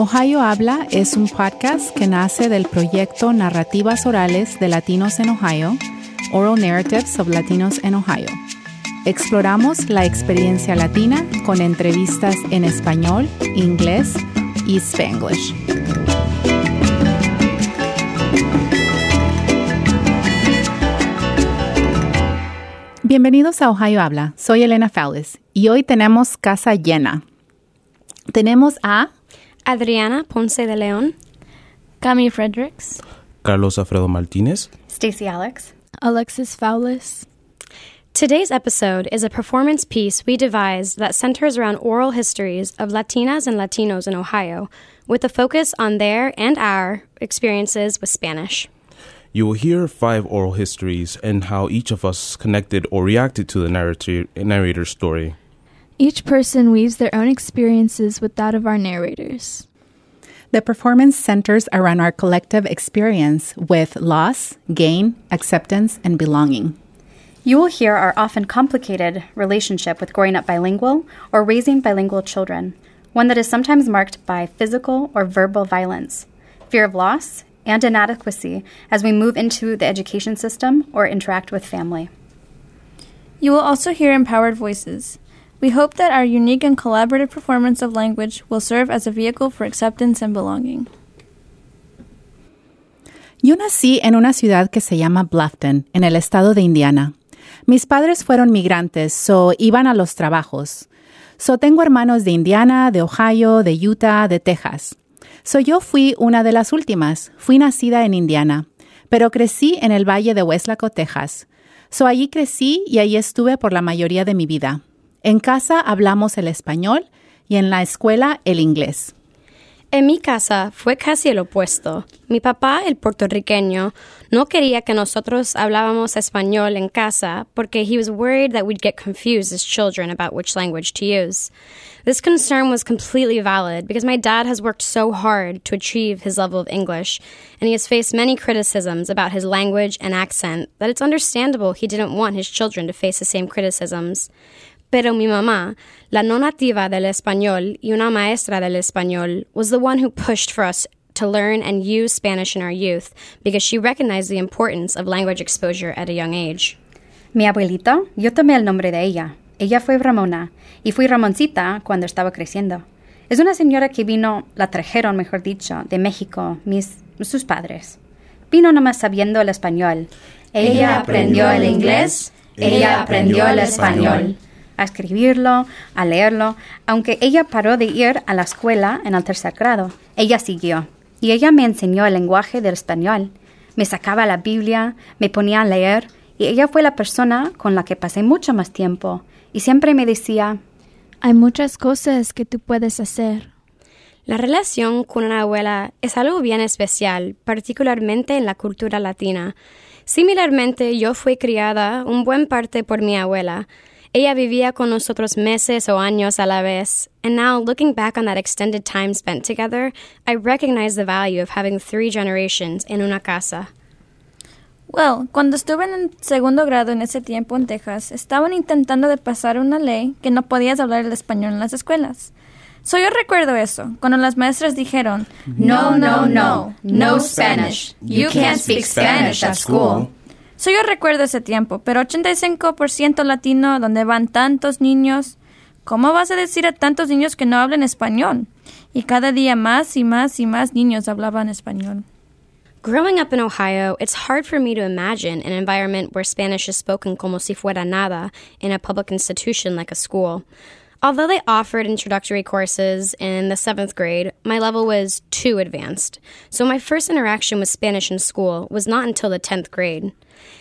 Ohio Habla es un podcast que nace del proyecto Narrativas Orales de Latinos en Ohio, Oral Narratives of Latinos in Ohio. Exploramos la experiencia latina con entrevistas en español, inglés y spanglish. Bienvenidos a Ohio Habla. Soy Elena Fowles y hoy tenemos casa llena. Tenemos a Adriana Ponce de León, Cami Fredericks, Carlos Alfredo Martínez, Stacy Alex, Alexis Fowles. Today's episode is a performance piece we devised that centers around oral histories of Latinas and Latinos in Ohio, with a focus on their and our experiences with Spanish. You will hear five oral histories and how each of us connected or reacted to the narrator, narrator's story. Each person weaves their own experiences with that of our narrators. The performance centers around our collective experience with loss, gain, acceptance, and belonging. You will hear our often complicated relationship with growing up bilingual or raising bilingual children, one that is sometimes marked by physical or verbal violence, fear of loss, and inadequacy as we move into the education system or interact with family. You will also hear empowered voices. We hope that our unique and collaborative performance of language will serve as a vehicle for acceptance and belonging. Yo nací en una ciudad que se llama Bluffton, en el estado de Indiana. Mis padres fueron migrantes, so iban a los trabajos. So tengo hermanos de Indiana, de Ohio, de Utah, de Texas. So yo fui una de las últimas. Fui nacida en Indiana, pero crecí en el valle de Westlaco, Texas. So allí crecí y allí estuve por la mayoría de mi vida. En casa hablamos el español y en la escuela el inglés. En mi casa fue casi el opuesto. Mi papá, el puertorriqueño, no quería que nosotros hablábamos español en casa porque he was worried that we'd get confused as children about which language to use. This concern was completely valid because my dad has worked so hard to achieve his level of English, and he has faced many criticisms about his language and accent that it's understandable he didn't want his children to face the same criticisms. Pero mi mamá, la no nativa del español y una maestra del español, was the one who pushed for us to learn and use Spanish in our youth because she recognized the importance of language exposure at a young age. Mi abuelita, yo tomé el nombre de ella. Ella fue Ramona y fui Ramoncita cuando estaba creciendo. Es una señora que vino, la trajeron, mejor dicho, de México, mis, sus padres. Vino nomás sabiendo el español. Ella aprendió el inglés, ella aprendió el español a escribirlo, a leerlo, aunque ella paró de ir a la escuela en el tercer grado. Ella siguió, y ella me enseñó el lenguaje del español. Me sacaba la Biblia, me ponía a leer, y ella fue la persona con la que pasé mucho más tiempo, y siempre me decía, hay muchas cosas que tú puedes hacer. La relación con una abuela es algo bien especial, particularmente en la cultura latina. Similarmente, yo fui criada un buen parte por mi abuela. Ella vivía con nosotros meses o años a la vez, and now looking back on that extended time spent together, I recognize the value of having three generations in una casa. Well, cuando estuve en segundo grado en ese tiempo en Texas, estaban intentando de pasar una ley que no podías hablar el español en las escuelas. So yo recuerdo eso, cuando las maestras dijeron, No, no, no, no Spanish. You can't speak Spanish at school. So yo recuerdo ese tiempo, pero 85% latino, donde van tantos niños, ¿cómo vas a decir a tantos niños que no hablen español? Y cada día más y más y más niños hablaban español. Growing up in Ohio, it's hard for me to imagine an environment where Spanish is spoken como si fuera nada in a public institution like a school. Although they offered introductory courses in the seventh grade, my level was too advanced. So my first interaction with Spanish in school was not until the 10th grade.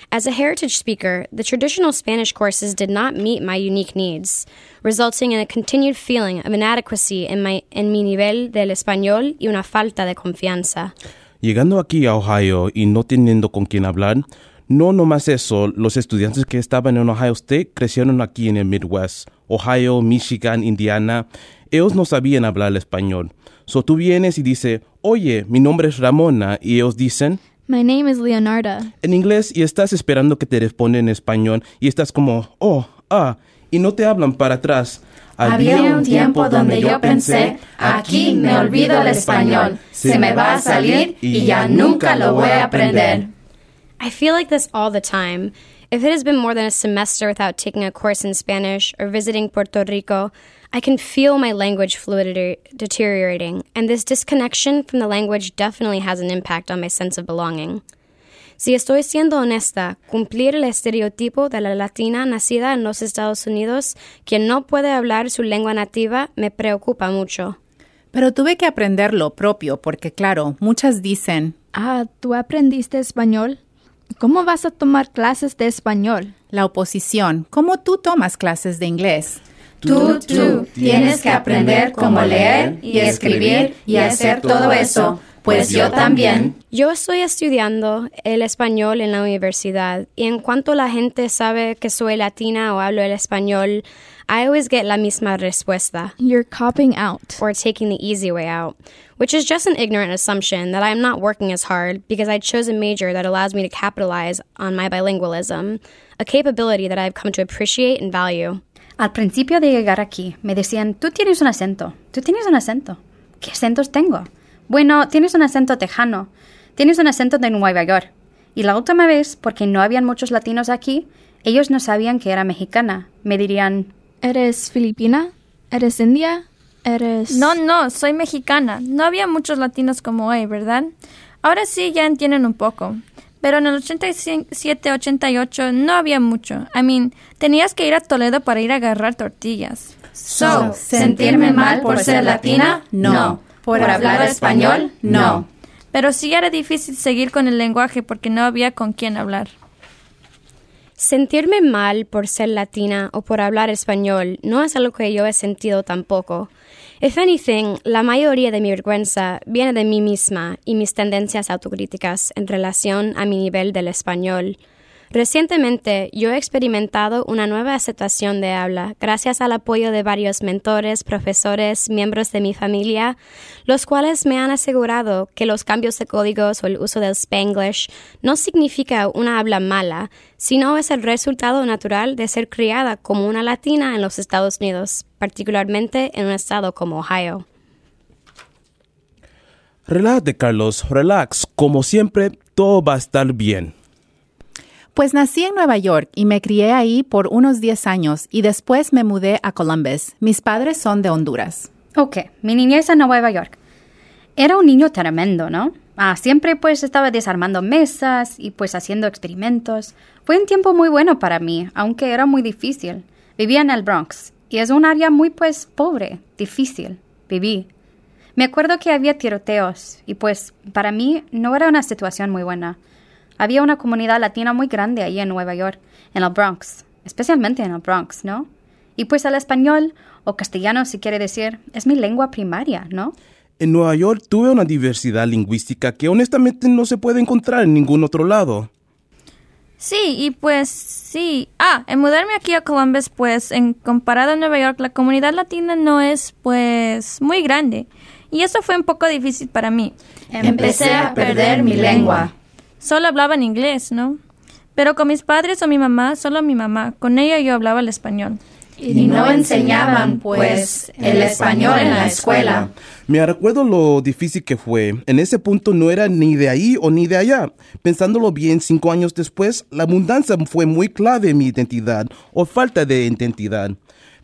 As a heritage speaker, the traditional Spanish courses did not meet my unique needs, resulting in a continued feeling of inadequacy in, my, en mi nivel del español y una falta de confianza. Llegando aquí a Ohio y no teniendo con quién hablar, no nomás eso, los estudiantes que estaban en Ohio State crecieron aquí en el Midwest, Ohio, Michigan, Indiana. Ellos no sabían hablar español. So tú vienes y dices, oye, mi nombre es Ramona, y ellos dicen, My name is Leonarda. En inglés y estás esperando que te responda en español y estás como, oh, ah, y no te hablan para atrás. Había un tiempo donde yo pensé, aquí me olvido el español, se me va a salir y ya nunca lo voy a aprender. I feel like this all the time. If it has been more than a semester without taking a course in Spanish or visiting Puerto Rico, I can feel my language fluidity deteriorating, and this disconnection from the language definitely has an impact on my sense of belonging. Si estoy siendo honesta, cumplir el estereotipo de la latina nacida en los Estados Unidos, quien no puede hablar su lengua nativa, me preocupa mucho. Pero tuve que aprender lo propio porque, claro, muchas dicen, Ah, ¿tú aprendiste español? ¿Cómo vas a tomar clases de español? la oposición, ¿cómo tú tomas clases de inglés? Tú, tú, tienes que aprender cómo leer y escribir y hacer todo eso, pues yo también. Yo estoy estudiando el español en la universidad y en cuanto la gente sabe que soy latina o hablo el español, I always get la misma respuesta. You're copping out. or taking the easy way out, which is just an ignorant assumption that I am not working as hard because I chose a major that allows me to capitalize on my bilingualism, a capability that I've come to appreciate and value. Al principio de llegar aquí, me decían, tú tienes un acento, tú tienes un acento. ¿Qué acentos tengo? Bueno, tienes un acento tejano, tienes un acento de Nueva York. Y la última vez, porque no habían muchos latinos aquí, ellos no sabían que era mexicana. Me dirían, ¿Eres filipina? ¿Eres india? ¿Eres...? No, no, soy mexicana. No había muchos latinos como hoy, ¿verdad? Ahora sí ya entienden un poco. Pero en el 87, 88 no había mucho. I mean, tenías que ir a Toledo para ir a agarrar tortillas. So, ¿sentirme mal por ser latina? No. ¿Por hablar español? No. Pero sí era difícil seguir con el lenguaje porque no había con quién hablar. Sentirme mal por ser latina o por hablar español no es algo que yo he sentido tampoco. If anything, la mayoría de mi vergüenza viene de mí misma y mis tendencias autocríticas en relación a mi nivel del español. Recientemente yo he experimentado una nueva aceptación de habla gracias al apoyo de varios mentores, profesores, miembros de mi familia, los cuales me han asegurado que los cambios de códigos o el uso del spanglish no significa una habla mala, sino es el resultado natural de ser criada como una latina en los Estados Unidos, particularmente en un estado como Ohio. Relájate, Carlos, relax. Como siempre, todo va a estar bien. Pues nací en Nueva York y me crié ahí por unos 10 años y después me mudé a Columbus. Mis padres son de Honduras. ok, mi niñez en Nueva York. Era un niño tremendo, ¿no? Ah, siempre pues estaba desarmando mesas y pues haciendo experimentos. Fue un tiempo muy bueno para mí, aunque era muy difícil. Vivía en el Bronx y es un área muy pues pobre, difícil. Viví. Me acuerdo que había tiroteos y pues para mí no era una situación muy buena. Había una comunidad latina muy grande ahí en Nueva York, en el Bronx, especialmente en el Bronx, ¿no? Y pues el español, o castellano si quiere decir, es mi lengua primaria, ¿no? En Nueva York tuve una diversidad lingüística que honestamente no se puede encontrar en ningún otro lado. Sí, y pues sí. Ah, en mudarme aquí a Columbus, pues en comparado a Nueva York, la comunidad latina no es pues muy grande. Y eso fue un poco difícil para mí. Empecé a perder mi lengua. Solo hablaba en inglés, ¿no? Pero con mis padres o mi mamá, solo mi mamá, con ella yo hablaba el español. Y no enseñaban, pues, el español en la escuela. Me recuerdo lo difícil que fue. En ese punto no era ni de ahí o ni de allá. Pensándolo bien, cinco años después, la mudanza fue muy clave en mi identidad o falta de identidad.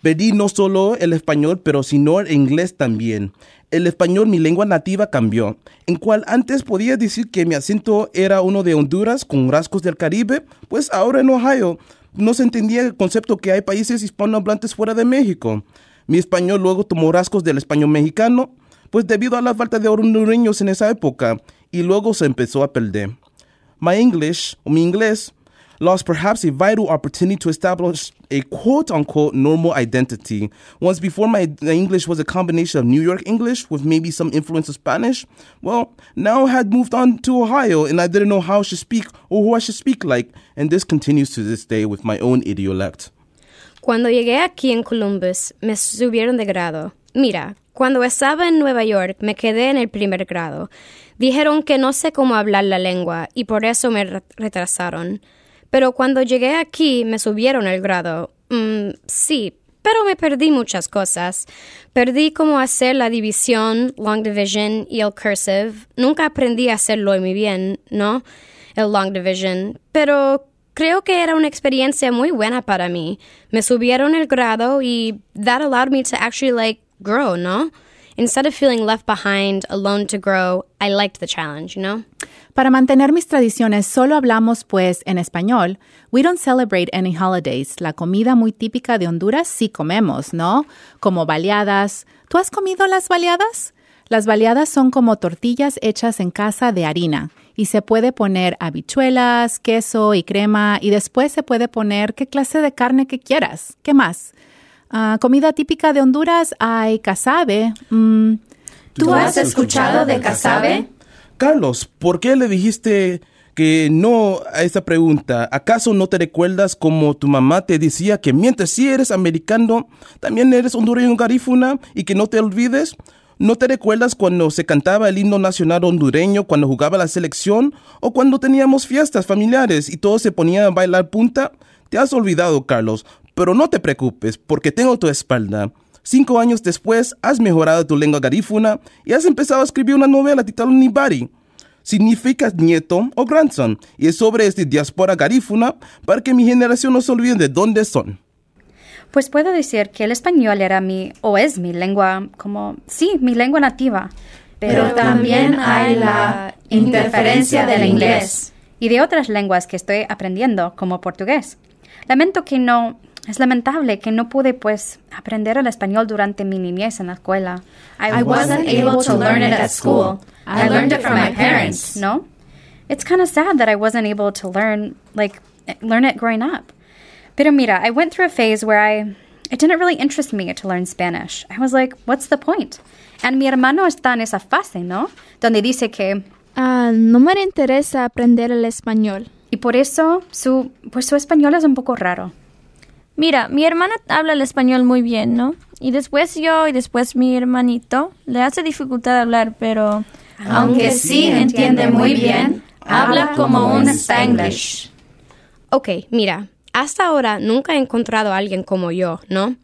Perdí no solo el español, pero sino el inglés también. El español, mi lengua nativa, cambió, en cual antes podía decir que mi acento era uno de Honduras con rasgos del Caribe, pues ahora en Ohio no se entendía el concepto que hay países hispanohablantes fuera de México. Mi español luego tomó rasgos del español mexicano, pues debido a la falta de hondureños en esa época, y luego se empezó a perder. My English, o mi inglés, lost perhaps a vital opportunity to establish a quote unquote normal identity. Once before, my English was a combination of New York English with maybe some influence of Spanish. Well, now I had moved on to Ohio and I didn't know how I should speak or who I should speak like, and this continues to this day with my own idiolect. Cuando llegué aquí en Columbus, me subieron de grado. Mira, cuando estaba en Nueva York, me quedé en el primer grado. Dijeron que no sé cómo hablar la lengua y por eso me retrasaron. Pero cuando llegué aquí me subieron el grado. Mm, sí, pero me perdí muchas cosas. Perdí cómo hacer la división, long division y el cursive. Nunca aprendí a hacerlo muy bien, ¿no? El long division. Pero creo que era una experiencia muy buena para mí. Me subieron el grado y that allowed me to actually like grow, ¿no? Instead of feeling left behind, alone to grow, I liked the challenge, you know? Para mantener mis tradiciones, solo hablamos pues en español. We don't celebrate any holidays. La comida muy típica de Honduras sí comemos, ¿no? Como baleadas. ¿Tú has comido las baleadas? Las baleadas son como tortillas hechas en casa de harina y se puede poner habichuelas, queso y crema y después se puede poner qué clase de carne que quieras. ¿Qué más? Ah, comida típica de Honduras hay casabe. Mm, ¿Tú has escuchado de casabe? Carlos, ¿por qué le dijiste que no a esta pregunta? ¿Acaso no te recuerdas como tu mamá te decía que mientras sí eres americano, también eres hondureño garífuna y que no te olvides? ¿No te recuerdas cuando se cantaba el himno nacional hondureño, cuando jugaba la selección o cuando teníamos fiestas familiares y todos se ponían a bailar punta? Te has olvidado, Carlos, pero no te preocupes, porque tengo tu espalda. Cinco años después, has mejorado tu lengua garífuna y has empezado a escribir una novela titulada Nibari. Significa nieto o grandson, y es sobre esta diáspora garífuna para que mi generación no se olvide de dónde son. Pues puedo decir que el español era mi, o es mi lengua, como, sí, mi lengua nativa. Pero, pero también hay la interferencia del inglés. Y de otras lenguas que estoy aprendiendo, como portugués. Lamento que no, es lamentable que no pude, pues, aprender el español durante mi niñez en la escuela. I, I wasn't able to learn it at school. I learned it from my parents. No? It's kind of sad that I wasn't able to learn, like, learn it growing up. Pero mira, I went through a phase where I, it didn't really interest me to learn Spanish. I was like, what's the point? And mi hermano está en esa fase, ¿no? Donde dice que... Uh, no me interesa aprender el español. Y por eso su, pues su español es un poco raro. Mira, mi hermana habla el español muy bien, ¿no? Y después yo y después mi hermanito le hace dificultad hablar, pero... Aunque sí entiende muy bien, habla como un spanglish. Ok, mira, hasta ahora nunca he encontrado a alguien como yo, ¿no?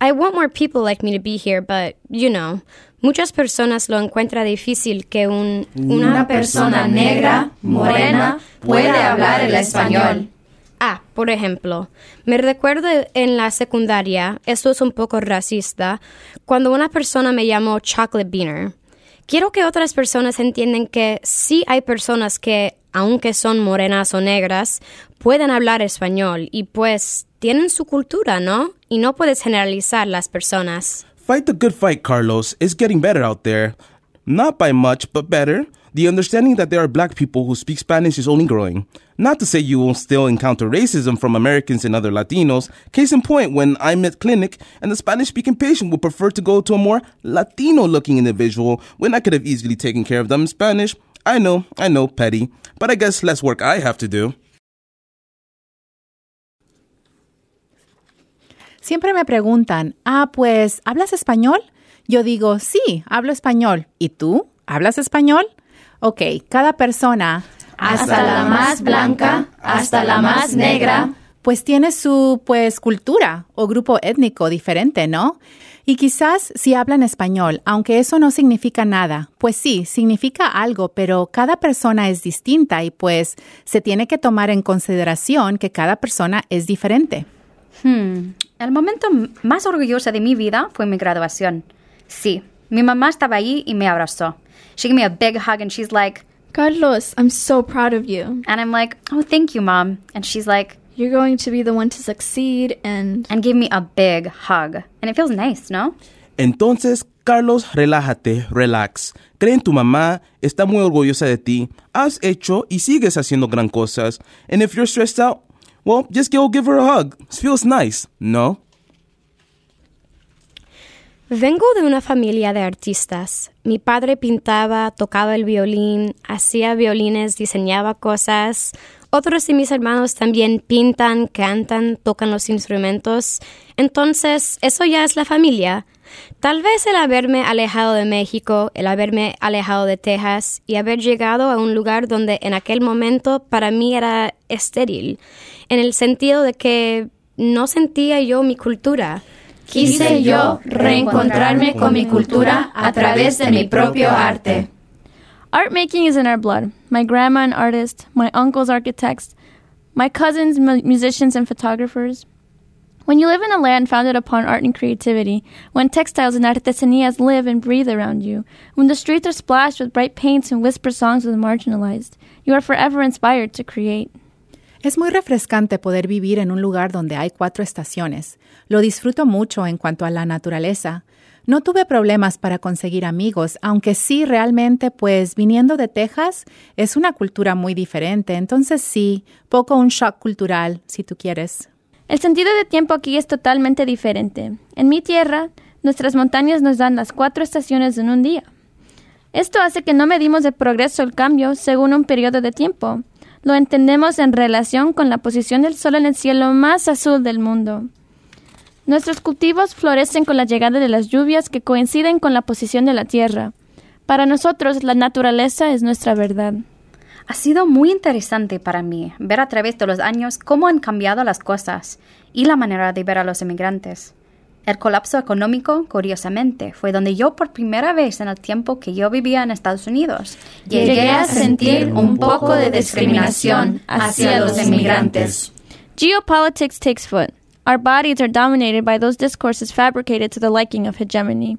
I want more people like me to be here, but, you know, muchas personas lo encuentran difícil que un, una, una persona negra, morena, puede hablar el español. Ah, por ejemplo, me recuerdo en la secundaria, esto es un poco racista, cuando una persona me llamó chocolate beaner. Quiero que otras personas entiendan que sí hay personas que, aunque son morenas o negras, pueden hablar español y pues tienen su cultura, ¿no? Y no puedes generalizar las personas. Fight the good fight, Carlos. It's getting better out there. Not by much, but better. The understanding that there are black people who speak Spanish is only growing. Not to say you won't still encounter racism from Americans and other Latinos. Case in point, when I'm at clinic and the Spanish speaking patient would prefer to go to a more Latino looking individual when I could have easily taken care of them in Spanish. I know, I know, petty, but I guess less work I have to do. Siempre me preguntan, ah, pues, ¿hablas español? Yo digo, sí, hablo español. ¿Y tú? ¿Hablas español? Ok, cada persona... Hasta la más blanca, hasta la más negra. Pues tiene su, pues, cultura o grupo étnico diferente, ¿no? Y quizás si hablan español, aunque eso no significa nada, pues sí, significa algo, pero cada persona es distinta y pues se tiene que tomar en consideración que cada persona es diferente. Hmm. El momento más orgulloso de mi vida fue mi graduación. Sí, mi mamá estaba ahí y me abrazó. She gave me a big hug and she's like, Carlos, I'm so proud of you. And I'm like, oh, thank you, mom. And she's like, you're going to be the one to succeed and... And give me a big hug. And it feels nice, ¿no? Entonces, Carlos, relájate, relax. Cree en tu mamá, está muy orgullosa de ti. Has hecho y sigues haciendo gran cosas. And if you're stressed out, well, just go give her a hug. It feels nice, ¿no? Vengo de una familia de artistas. Mi padre pintaba, tocaba el violín, hacía violines, diseñaba cosas. Otros de mis hermanos también pintan, cantan, tocan los instrumentos. Entonces, eso ya es la familia. Tal vez el haberme alejado de México, el haberme alejado de Texas y haber llegado a un lugar donde en aquel momento para mí era estéril, en el sentido de que no sentía yo mi cultura. Quise yo reencontrarme con mi cultura a través de mi propio arte. Art making is in our blood. My grandma an artist, my uncles architects, my cousins mu- musicians and photographers. When you live in a land founded upon art and creativity, when textiles and artesanías live and breathe around you, when the streets are splashed with bright paints and whisper songs of the marginalized, you are forever inspired to create. Es muy refrescante poder vivir en un lugar donde hay cuatro estaciones. Lo disfruto mucho en cuanto a la naturaleza. No tuve problemas para conseguir amigos, aunque sí realmente, pues viniendo de Texas es una cultura muy diferente, entonces sí, poco un shock cultural, si tú quieres. El sentido de tiempo aquí es totalmente diferente. En mi tierra, nuestras montañas nos dan las cuatro estaciones en un día. Esto hace que no medimos el progreso o el cambio según un periodo de tiempo. Lo entendemos en relación con la posición del sol en el cielo más azul del mundo. Nuestros cultivos florecen con la llegada de las lluvias que coinciden con la posición de la tierra. Para nosotros, la naturaleza es nuestra verdad. Ha sido muy interesante para mí ver a través de los años cómo han cambiado las cosas y la manera de ver a los inmigrantes. El colapso económico, curiosamente, fue donde yo por primera vez en el tiempo que yo vivía en Estados Unidos Llegué a sentir un poco de discriminación hacia los inmigrantes. Geopolitics takes foot. Our bodies are dominated by those discourses fabricated to the liking of hegemony.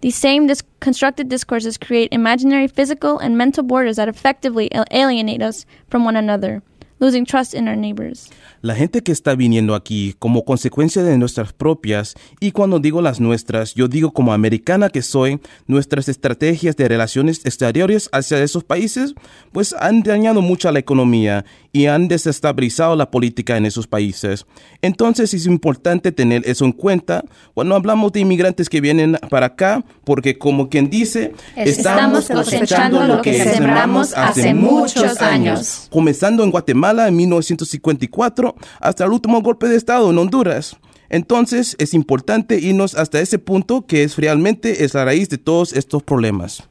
These same dis- constructed discourses create imaginary physical and mental borders that effectively al- alienate us from one another, losing trust in our neighbors. La gente que está viniendo aquí como consecuencia de nuestras propias, y cuando digo las nuestras, yo digo como americana que soy, nuestras estrategias de relaciones exteriores hacia esos países, pues han dañado mucho a la economía y han desestabilizado la política en esos países. Entonces es importante tener eso en cuenta cuando hablamos de inmigrantes que vienen para acá, porque como quien dice, Estamos cosechando lo que sembramos hace muchos años. comenzando en Guatemala en 1954 hasta el último golpe de Estado en Honduras. Entonces es importante irnos hasta ese punto que es realmente es la raíz de todos estos problemas.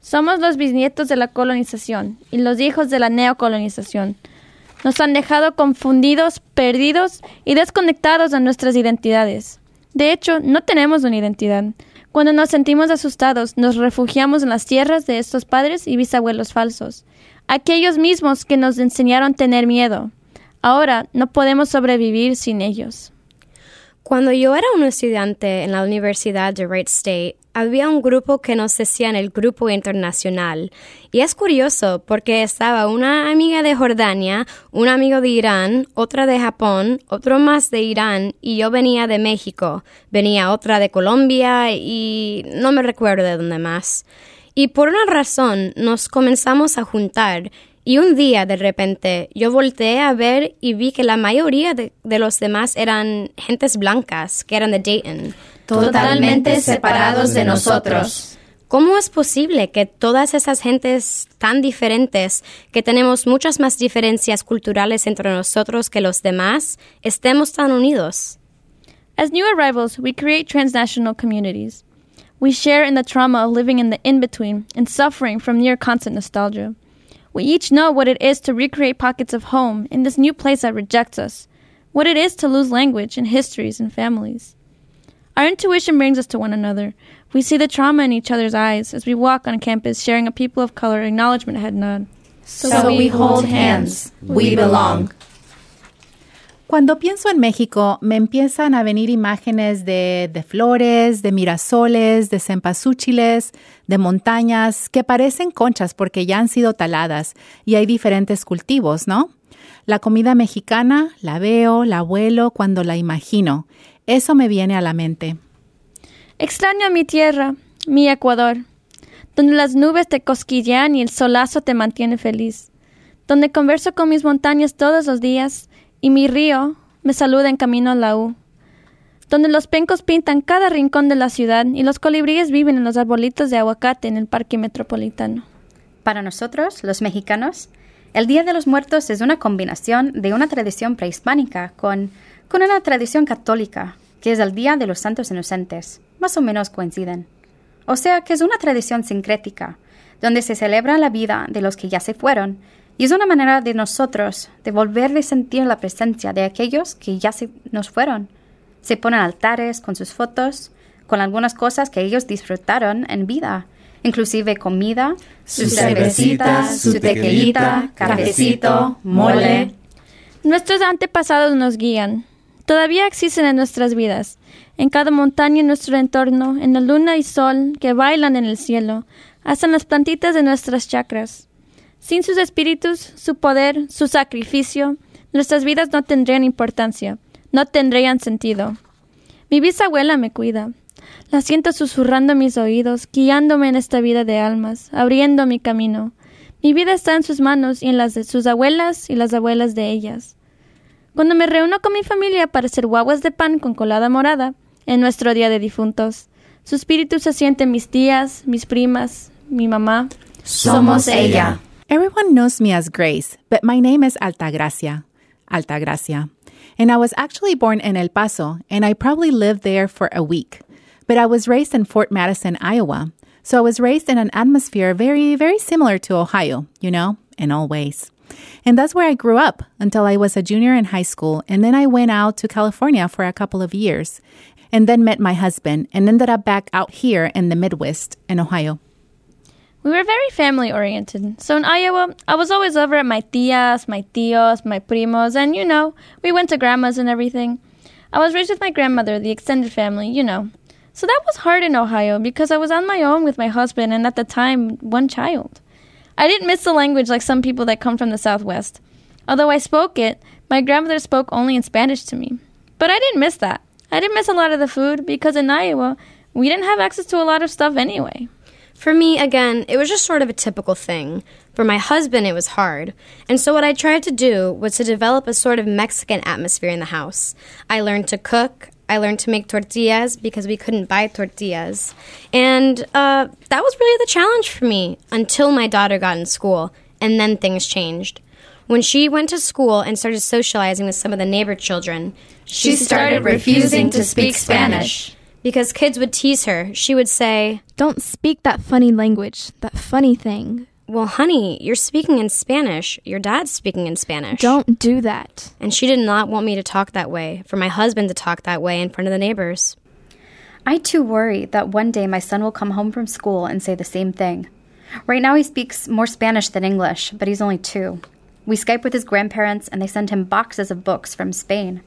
Somos los bisnietos de la colonización y los hijos de la neocolonización. Nos han dejado confundidos, perdidos y desconectados de nuestras identidades. De hecho, no tenemos una identidad. Cuando nos sentimos asustados, nos refugiamos en las tierras de estos padres y bisabuelos falsos, aquellos mismos que nos enseñaron tener miedo. Ahora no podemos sobrevivir sin ellos. Cuando yo era un estudiante en la Universidad de Wright State, había un grupo que nos decían el Grupo Internacional. Y es curioso porque estaba una amiga de Jordania, un amigo de Irán, otra de Japón, otro más de Irán y yo venía de México. Venía otra de Colombia y no me recuerdo de dónde más. Y por una razón nos comenzamos a juntar y un día, de repente, yo volteé a ver y vi que la mayoría de, de, los demás eran gentes blancas, que eran de Dayton. Totalmente separados de nosotros. ¿Cómo es posible que todas esas gentes tan diferentes, que tenemos muchas más diferencias culturales entre nosotros que los demás, estemos tan unidos? As new arrivals, we create transnational communities. We share in the trauma of living in the in between and suffering from near constant nostalgia. We each know what it is to recreate pockets of home in this new place that rejects us, what it is to lose language and histories and families. Our intuition brings us to one another. We see the trauma in each other's eyes as we walk on campus sharing a people of color acknowledgement head nod. So we hold hands. We belong. Cuando pienso en México, me empiezan a venir imágenes de, de, flores, de mirasoles, de cempasúchiles, de montañas que parecen conchas porque ya han sido taladas y hay diferentes cultivos, ¿no? La comida mexicana la veo, la vuelo cuando la imagino. Eso me viene a la mente. Extraño mi tierra, mi Ecuador, donde las nubes te cosquillean y el solazo te mantiene feliz, donde converso con mis montañas todos los días y mi río me saluda en camino a la U, donde los pencos pintan cada rincón de la ciudad y los colibríes viven en los arbolitos de aguacate en el parque metropolitano. Para nosotros, los mexicanos, el Día de los Muertos es una combinación de una tradición prehispánica con, con una tradición católica, que es el Día de los Santos Inocentes. Más o menos coinciden. O sea que es una tradición sincrética, donde se celebra la vida de los que ya se fueron Y es una manera de nosotros de volver a sentir la presencia de aquellos que ya se nos fueron. Se ponen altares con sus fotos, con algunas cosas que ellos disfrutaron en vida, inclusive comida, su cervecita, su tequilita, cafecito, mole. Nuestros antepasados nos guían. Todavía existen en nuestras vidas, en cada montaña en nuestro entorno, en la luna y sol que bailan en el cielo, hasta en las plantitas de nuestras chakras. Sin sus espíritus, su poder, su sacrificio, nuestras vidas no tendrían importancia, no tendrían sentido. Mi bisabuela me cuida. La siento susurrando mis oídos, guiándome en esta vida de almas, abriendo mi camino. Mi vida está en sus manos y en las de sus abuelas y las abuelas de ellas. Cuando me reúno con mi familia para hacer guaguas de pan con colada morada, en nuestro día de difuntos, su espíritu se siente en mis tías, mis primas, mi mamá. Somos ella. Everyone knows me as Grace, but my name is Altagracia. Altagracia. And I was actually born in El Paso, and I probably lived there for a week. But I was raised in Fort Madison, Iowa. So I was raised in an atmosphere very, very similar to Ohio, you know, in all ways. And that's where I grew up until I was a junior in high school. And then I went out to California for a couple of years and then met my husband and ended up back out here in the Midwest in Ohio. We were very family oriented. So in Iowa, I was always over at my tias, my tios, my primos, and you know, we went to grandma's and everything. I was raised with my grandmother, the extended family, you know. So that was hard in Ohio because I was on my own with my husband and at the time, one child. I didn't miss the language like some people that come from the Southwest. Although I spoke it, my grandmother spoke only in Spanish to me. But I didn't miss that. I didn't miss a lot of the food because in Iowa, we didn't have access to a lot of stuff anyway. For me, again, it was just sort of a typical thing. For my husband, it was hard. And so, what I tried to do was to develop a sort of Mexican atmosphere in the house. I learned to cook. I learned to make tortillas because we couldn't buy tortillas. And uh, that was really the challenge for me until my daughter got in school. And then things changed. When she went to school and started socializing with some of the neighbor children, she started refusing to speak Spanish. Because kids would tease her. She would say, Don't speak that funny language, that funny thing. Well, honey, you're speaking in Spanish. Your dad's speaking in Spanish. Don't do that. And she did not want me to talk that way, for my husband to talk that way in front of the neighbors. I too worry that one day my son will come home from school and say the same thing. Right now, he speaks more Spanish than English, but he's only two. We Skype with his grandparents, and they send him boxes of books from Spain.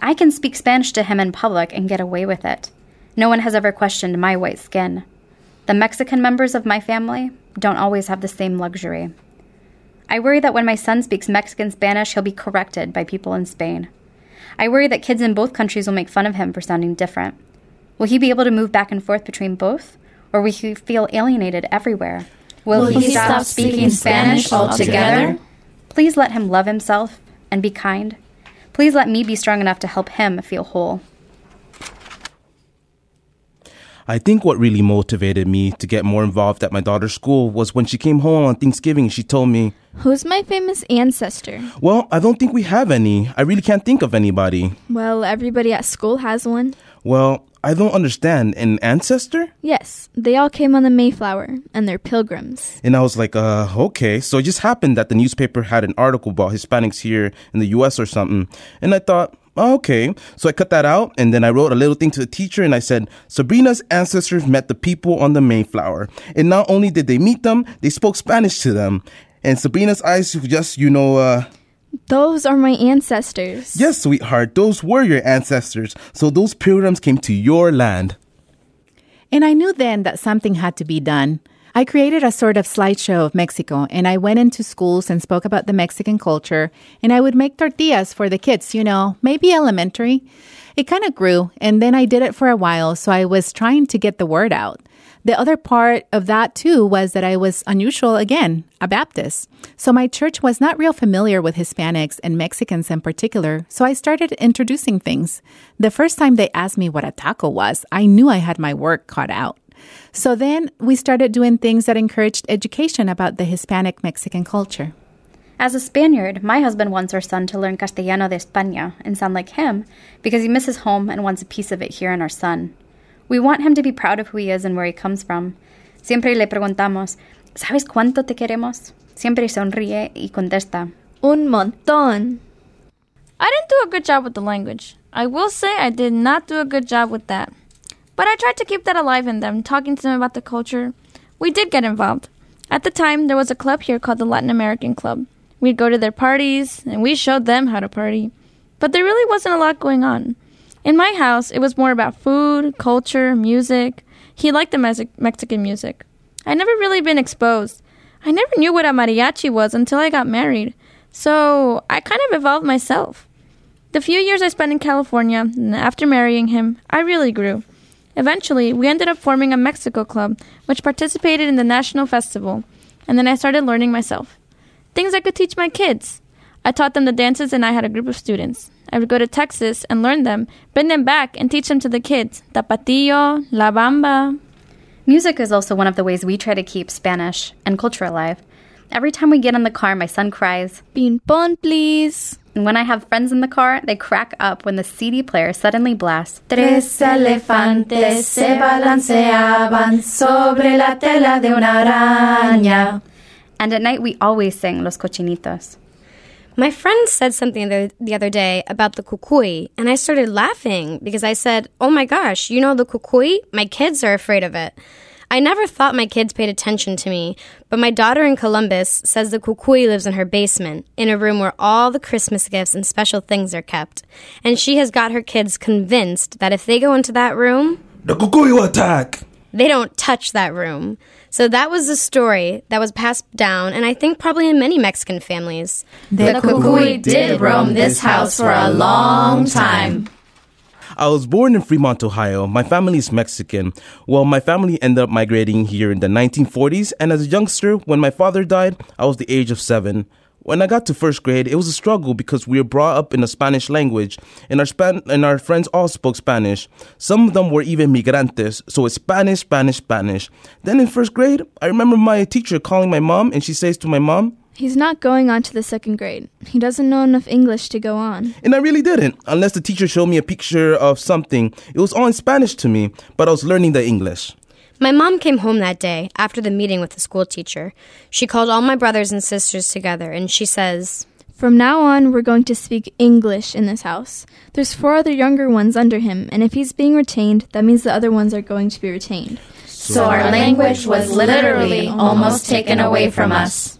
I can speak Spanish to him in public and get away with it. No one has ever questioned my white skin. The Mexican members of my family don't always have the same luxury. I worry that when my son speaks Mexican Spanish, he'll be corrected by people in Spain. I worry that kids in both countries will make fun of him for sounding different. Will he be able to move back and forth between both? Or will he feel alienated everywhere? Will, will he, he stop speaking Spanish altogether? Please let him love himself and be kind. Please let me be strong enough to help him feel whole. I think what really motivated me to get more involved at my daughter's school was when she came home on Thanksgiving and she told me, Who's my famous ancestor? Well, I don't think we have any. I really can't think of anybody. Well, everybody at school has one. Well, I don't understand. An ancestor? Yes, they all came on the Mayflower, and they're pilgrims. And I was like, uh, okay. So it just happened that the newspaper had an article about Hispanics here in the US or something. And I thought, okay. So I cut that out and then I wrote a little thing to the teacher and I said, Sabrina's ancestors met the people on the Mayflower. And not only did they meet them, they spoke Spanish to them. And Sabrina's eyes just, you know, uh, those are my ancestors. Yes, sweetheart, those were your ancestors. So those pilgrims came to your land. And I knew then that something had to be done. I created a sort of slideshow of Mexico and I went into schools and spoke about the Mexican culture and I would make tortillas for the kids, you know, maybe elementary. It kind of grew and then I did it for a while, so I was trying to get the word out. The other part of that too was that I was unusual again, a Baptist. So my church was not real familiar with Hispanics and Mexicans in particular, so I started introducing things. The first time they asked me what a taco was, I knew I had my work cut out. So then we started doing things that encouraged education about the Hispanic Mexican culture. As a Spaniard, my husband wants our son to learn Castellano de España and sound like him because he misses home and wants a piece of it here in our son. We want him to be proud of who he is and where he comes from. Siempre le preguntamos, ¿Sabes cuánto te queremos? Siempre sonríe y contesta. Un montón. I didn't do a good job with the language. I will say I did not do a good job with that. But I tried to keep that alive in them, talking to them about the culture. We did get involved. At the time, there was a club here called the Latin American Club. We'd go to their parties, and we showed them how to party. But there really wasn't a lot going on. In my house, it was more about food, culture, music. He liked the Mes- Mexican music. I'd never really been exposed. I never knew what a mariachi was until I got married. So I kind of evolved myself. The few years I spent in California, after marrying him, I really grew. Eventually, we ended up forming a Mexico club, which participated in the national festival, and then I started learning myself. Things I could teach my kids. I taught them the dances, and I had a group of students. I would go to Texas and learn them, bring them back, and teach them to the kids. Tapatillo, La Bamba. Music is also one of the ways we try to keep Spanish and culture alive. Every time we get in the car, my son cries. Ping pong, please. And when I have friends in the car, they crack up when the CD player suddenly blasts. Tres elefantes se balanceaban sobre la tela de una araña. And at night, we always sing Los Cochinitos. My friend said something the, the other day about the kukui, and I started laughing because I said, Oh my gosh, you know the kukui? My kids are afraid of it. I never thought my kids paid attention to me, but my daughter in Columbus says the kukui lives in her basement, in a room where all the Christmas gifts and special things are kept. And she has got her kids convinced that if they go into that room, The Kukui will attack! they don't touch that room. So that was the story that was passed down, and I think probably in many Mexican families. The kukui did roam this house for a long time. I was born in Fremont, Ohio. My family is Mexican. Well, my family ended up migrating here in the 1940s, and as a youngster, when my father died, I was the age of seven. When I got to first grade, it was a struggle because we were brought up in the Spanish language, and our Span- and our friends all spoke Spanish. Some of them were even migrantes, so it's Spanish, Spanish, Spanish. Then in first grade, I remember my teacher calling my mom, and she says to my mom, He's not going on to the second grade. He doesn't know enough English to go on. And I really didn't, unless the teacher showed me a picture of something. It was all in Spanish to me, but I was learning the English. My mom came home that day after the meeting with the school teacher. She called all my brothers and sisters together and she says, From now on, we're going to speak English in this house. There's four other younger ones under him, and if he's being retained, that means the other ones are going to be retained. So our language was literally almost taken away from us.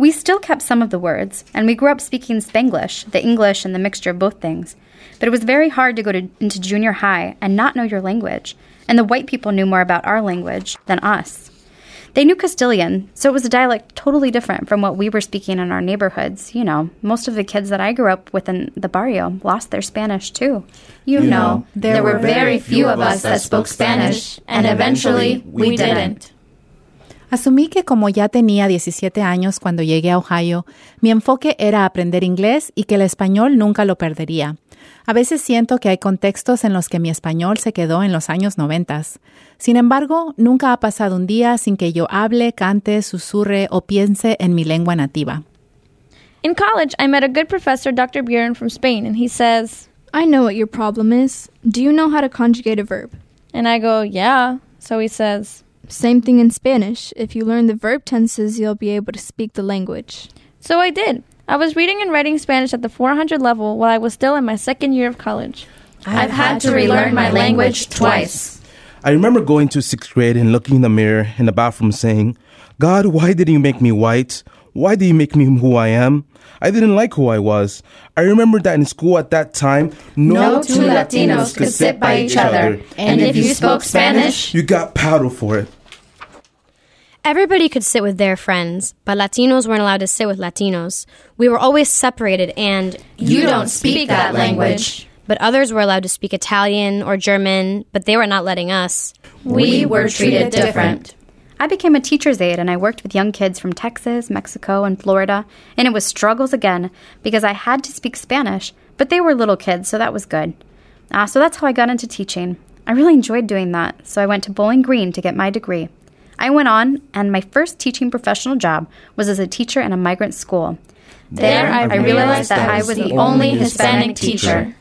We still kept some of the words, and we grew up speaking Spanglish, the English and the mixture of both things. But it was very hard to go to, into junior high and not know your language, and the white people knew more about our language than us. They knew Castilian, so it was a dialect totally different from what we were speaking in our neighborhoods. You know, most of the kids that I grew up with in the barrio lost their Spanish too. You know, there were very few of us that spoke Spanish, and eventually we didn't. Asumí que como ya tenía 17 años cuando llegué a Ohio, mi enfoque era aprender inglés y que el español nunca lo perdería. A veces siento que hay contextos en los que mi español se quedó en los años noventas. Sin embargo, nunca ha pasado un día sin que yo hable, cante, susurre o piense en mi lengua nativa. In college, I met a good professor, Dr. Bjorn from Spain, and he says, I know what your problem is. Do you know how to conjugate a verb? and I go, yeah. So he says, Same thing in Spanish. If you learn the verb tenses, you'll be able to speak the language. so I did. I was reading and writing Spanish at the 400 level while I was still in my second year of college. I've had to relearn my language twice. I remember going to sixth grade and looking in the mirror in the bathroom saying, God, why did you make me white? Why did you make me who I am? I didn't like who I was. I remember that in school at that time, No no two Latinos could sit by each other, and if you spoke Spanish, you got paddled for it. Everybody could sit with their friends, but Latinos weren't allowed to sit with Latinos. We were always separated and you don't speak that language. but others were allowed to speak Italian or German, but they were not letting us. We were treated different. I became a teacher's aide and I worked with young kids from Texas, Mexico, and Florida, and it was struggles again because I had to speak Spanish, but they were little kids, so that was good. Ah, so that's how I got into teaching. I really enjoyed doing that, so I went to Bowling Green to get my degree. I went on, and my first teaching professional job was as a teacher in a migrant school. There I realized that I was the only Hispanic teacher.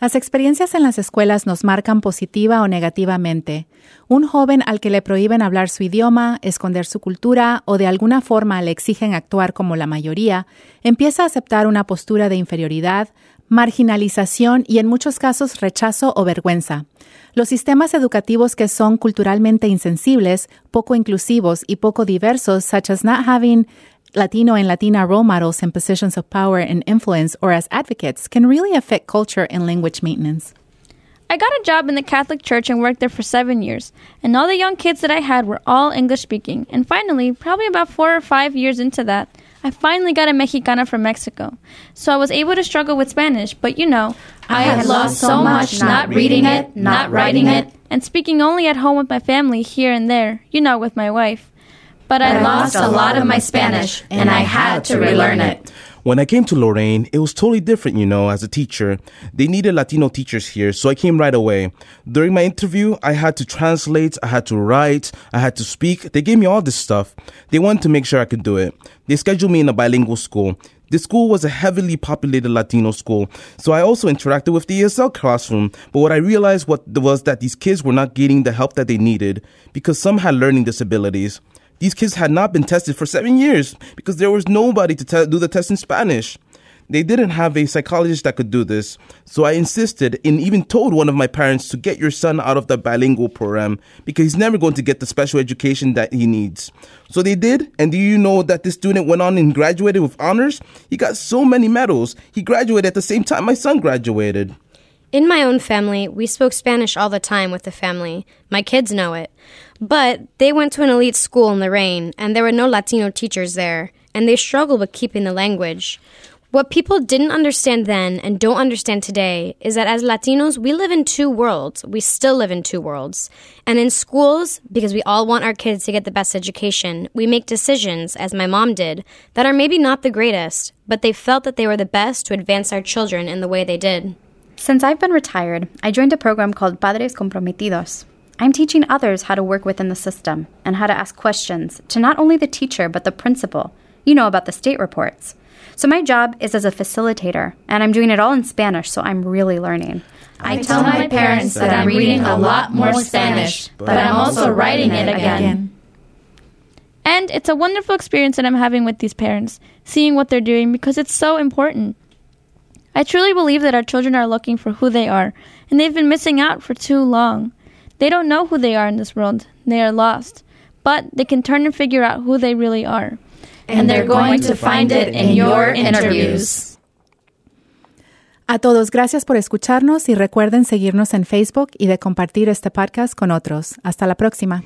Las experiencias en las escuelas nos marcan positiva o negativamente. Un joven al que le prohíben hablar su idioma, esconder su cultura o de alguna forma le exigen actuar como la mayoría, empieza a aceptar una postura de inferioridad, marginalización y en muchos casos rechazo o vergüenza. Los sistemas educativos que son culturalmente insensibles, poco inclusivos y poco diversos, such as not having Latino and Latina role models in positions of power and influence or as advocates can really affect culture and language maintenance. I got a job in the Catholic Church and worked there for seven years, and all the young kids that I had were all English speaking. And finally, probably about four or five years into that, I finally got a Mexicana from Mexico. So I was able to struggle with Spanish, but you know, I had lost so much not reading it, not writing it, and speaking only at home with my family here and there, you know, with my wife. But I, lost a lot of my Spanish, and I had to relearn it. When I came to Lorraine, it was totally different, you know, as a teacher. They needed Latino teachers here, so I came right away. During my interview, I had to translate, I had to write, I had to speak. They gave me all this stuff. They wanted to make sure I could do it. They scheduled me in a bilingual school. The school was a heavily populated Latino school, so I also interacted with the ESL classroom. But what I realized what was that these kids were not getting the help that they needed because some had learning disabilities. These kids had not been tested for seven years because there was nobody to te- do the test in Spanish. They didn't have a psychologist that could do this, so I insisted and even told one of my parents to get your son out of the bilingual program because he's never going to get the special education that he needs. So they did, and do you know that this student went on and graduated with honors? He got so many medals. He graduated at the same time my son graduated. In my own family, we spoke Spanish all the time with the family. My kids know it. But they went to an elite school in Lorraine, and there were no Latino teachers there, and they struggled with keeping the language. What people didn't understand then and don't understand today is that as Latinos, we live in two worlds. We still live in two worlds. And in schools, because we all want our kids to get the best education, we make decisions, as my mom did, that are maybe not the greatest, but they felt that they were the best to advance our children in the way they did. Since I've been retired, I joined a program called Padres Comprometidos. I'm teaching others how to work within the system and how to ask questions to not only the teacher but the principal. You know about the state reports. So my job is as a facilitator, and I'm doing it all in Spanish, so I'm really learning. I tell my parents that I'm reading a lot more Spanish, but I'm also writing it again. And it's a wonderful experience that I'm having with these parents, seeing what they're doing because it's so important. I truly believe that our children are looking for who they are, and they've been missing out for too long. They don't know who they are in this world. They are lost. But they can turn and figure out who they really are. And they're going to find it in your interviews. A todos, gracias por escucharnos y recuerden seguirnos en Facebook y de compartir este podcast con otros. Hasta la próxima.